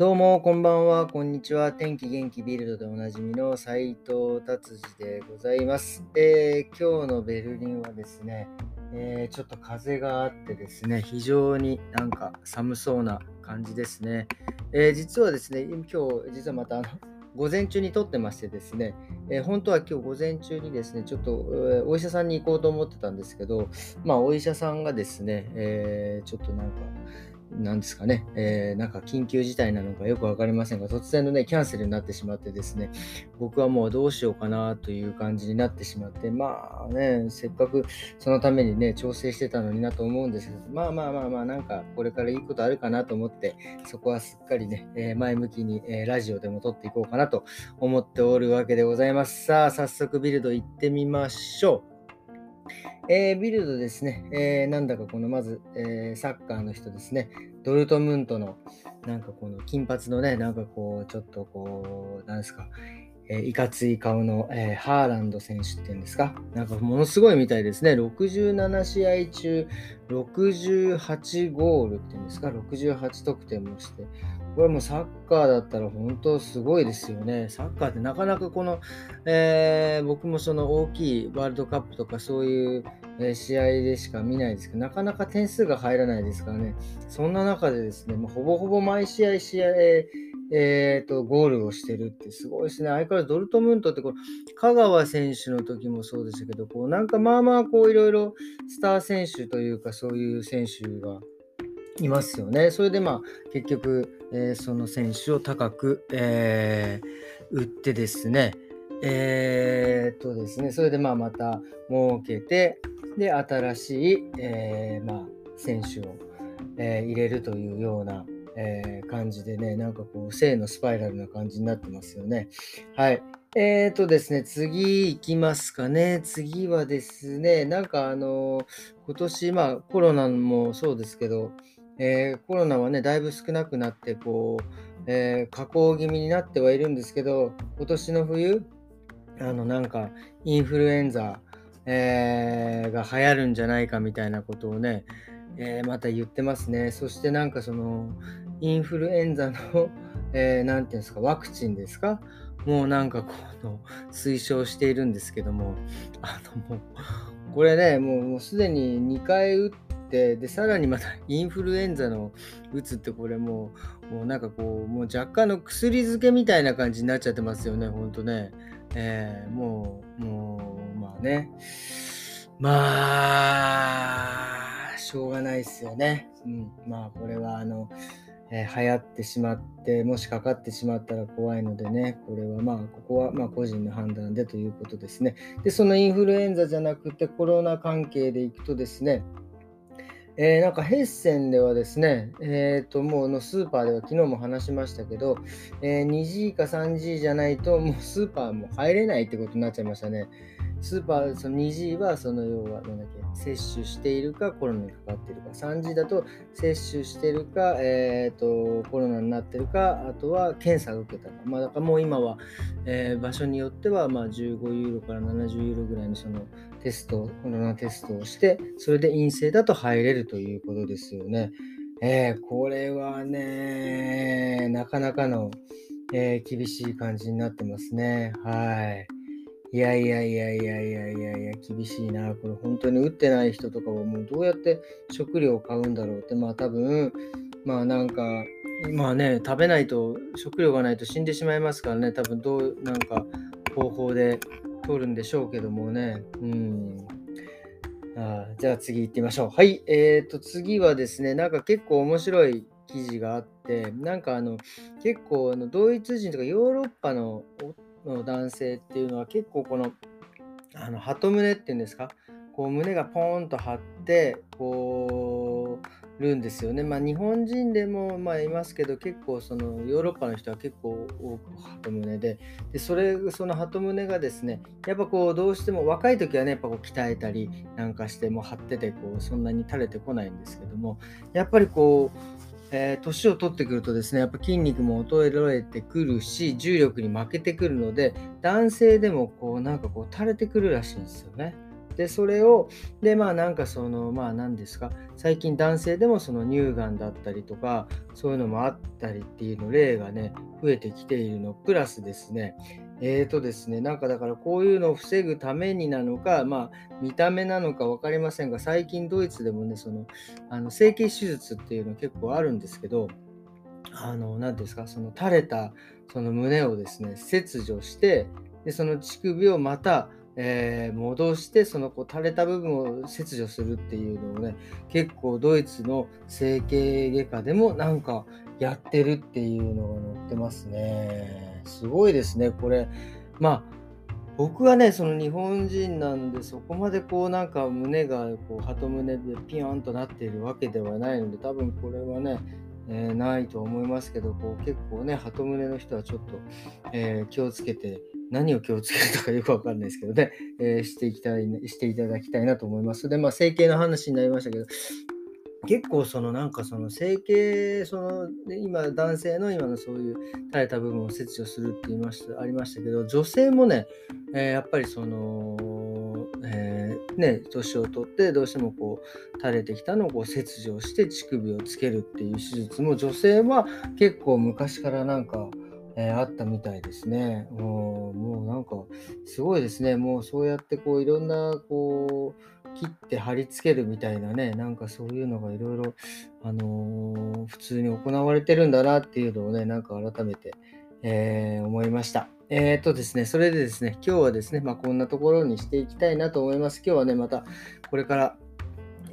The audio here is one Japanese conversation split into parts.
どうも、こんばんは、こんにちは。天気元気ビルドでおなじみの斉藤達治でございます。えー、今日のベルリンはですね、えー、ちょっと風があってですね、非常になんか寒そうな感じですね。えー、実はですね、今日、実はまたあの午前中に撮ってましてですね、え、本当は今日午前中にですね、ちょっと、え、お医者さんに行こうと思ってたんですけど、まあ、お医者さんがですね、え、ちょっとなんか、なんですかね、えー、なんか緊急事態なのかよく分かりませんが、突然のね、キャンセルになってしまってですね、僕はもうどうしようかなという感じになってしまって、まあね、せっかくそのためにね、調整してたのになと思うんですけど、まあまあまあまあ、なんかこれからいいことあるかなと思って、そこはすっかりね、えー、前向きに、えー、ラジオでも撮っていこうかなと思っておるわけでございます。さあ、早速ビルド行ってみましょう。えー、ビルドですね、えー、なんだかこのまず、えー、サッカーの人ですね、ドルトムントの、なんかこの金髪のね、なんかこう、ちょっとこう、なんですか、えー、いかつい顔の、えー、ハーランド選手っていうんですか、なんかものすごいみたいですね。67試合中、68ゴールっていうんですか、68得点もして、これもサッカーだったら本当すごいですよね。サッカーってなかなかこの、えー、僕もその大きいワールドカップとかそういう試合でしか見ないですけど、なかなか点数が入らないですからね。そんな中でですね、もうほぼほぼ毎試合試合、えーと、ゴールをしてるってすごいですね。相変わらずドルトムントってこ香川選手の時もそうでしたけど、こうなんかまあまあこういろいろスター選手というかそういう選手がいますよね。それでまあ結局、えー、その選手を高く、えー、売ってですね、えー、っとですね、それでまあまた儲けて、で、新しい、えー、まあ、選手を、えー、入れるというような、え、感じでね、なんかこう、正のスパイラルな感じになってますよね。はい。えーとですね、次行きますかね。次はですね、なんかあの今年、まあコロナもそうですけど、えー、コロナはね、だいぶ少なくなって、こう、えー、下降気味になってはいるんですけど、今年の冬、あの、なんか、インフルエンザ、えー、が流行るんじゃないかみたいなことをね、えー、また言ってますね。そしてなんかその、インフルエンザの、えー、ていうんですか、ワクチンですか？もうなんかこの、推奨しているんですけども、あのもう、これね、もうすでに2回打って、でさらにまたインフルエンザの打つってこれもうもうなんかこうもう若干の薬漬けみたいな感じになっちゃってますよねほんとね、えー、もうもうまあね。まあしょうがないっすよね、うん、まあこれはあのえー、流行ってしまって、もしかかってしまったら怖いのでね、これはまあ、ここはま個人の判断でということですね。で、そのインフルエンザじゃなくてコロナ関係でいくとですね、えー、なんかヘッセンではですね、え、ー、ともうのスーパーでは昨日も話しましたけど、えー、2G か 3G じゃないともうスーパーも入れないってことになっちゃいましたね。スーパー、その 2G はその要は、なんだっけ、接種しているか、コロナにかかっているか、3G だと接種しているか、えっ、ー、と、コロナになっているか、あとは検査を受けたか。まあ、だからもう今は、えー、場所によっては、まあ、15ユーロから70ユーロぐらいのそのテスト、コロナテストをして、それで陰性だと入れるということですよね。えー、これはね、なかなかの、えー、厳しい感じになってますね。はい。いやいやいやいやいやいやいや、厳しいな。これ本当に打ってない人とかはもうどうやって食料を買うんだろうって、まあ多分、まあなんか、まあね、食べないと、食料がないと死んでしまいますからね、多分どう、なんか方法で取るんでしょうけどもね。うん。あじゃあ次行ってみましょう。はい。えっ、ー、と、次はですね、なんか結構面白い記事があって、なんかあの、結構あのドイツ人とかヨーロッパのの男性っていうのは結構このあの鳩胸っていうんですか？こう胸がポーンと張ってこうるんですよね。まあ日本人でもまあいますけど結構そのヨーロッパの人は結構多く鳩胸ででそれその鳩胸がですねやっぱこうどうしても若い時はねやっぱこう鍛えたりなんかしても張っててこうそんなに垂れてこないんですけどもやっぱりこうえー、年を取ってくるとですね、やっぱ筋肉も衰えてくるし、重力に負けてくるので、男性でもこう、なんかこう、垂れてくるらしいんですよね。でそれをでまあなんかそのまあ何ですか最近男性でもその乳がんだったりとかそういうのもあったりっていうの例がね増えてきているのプラスですねえーとですね、なんかだからこういうのを防ぐためになのか、まあ見た目なのか分かりませんが、最近ドイツでもね、そのあの整形手術っていうの結構あるんですけど、あの、何ですか、その垂れたその胸をですね、切除して、でその乳首をまた、えー、戻してそのこう垂れた部分を切除するっていうのをね結構ドイツの整形外科でもなんかやってるっていうのが載ってますね。すごいですねこれまあ僕はねその日本人なんでそこまでこうなんか胸がこう鳩胸でピヨンとなっているわけではないので多分これはねえー、ないと思いますけどこう結構ね鳩胸の人はちょっと、えー、気をつけて何を気をつけるとかよくわかんないですけどね、えー、していきたい、していただきたいなと思います。で、まあ、整形の話になりましたけど、結構そのなんかその整形その今男性の今のそういう垂れた部分を切除するって言いましたありましたけど女性もね、えー、やっぱりその、え、ね年を取ってどうしてもこう垂れてきたのをこう切除して乳首をつけるっていう手術も女性は結構昔からなんかえー、あったみたいですね。もうもうなんかすごいですね。もうそうやってこういろんなこう切って貼り付けるみたいなね、なんかそういうのがいろいろ、あのー、普通に行われてるんだなっていうのをね、なんか改めて、えー、思いました。えっ、とですね、それでですね、今日はですね、まあ、こんなところにしていきたいなと思います。今日はね、またこれから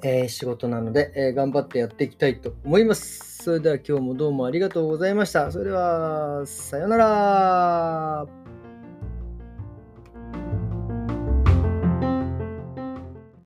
えー、仕事なので、え、頑張ってやっていきたいと思います。それでは今日もどうもありがとうございました。それでは、さようなら。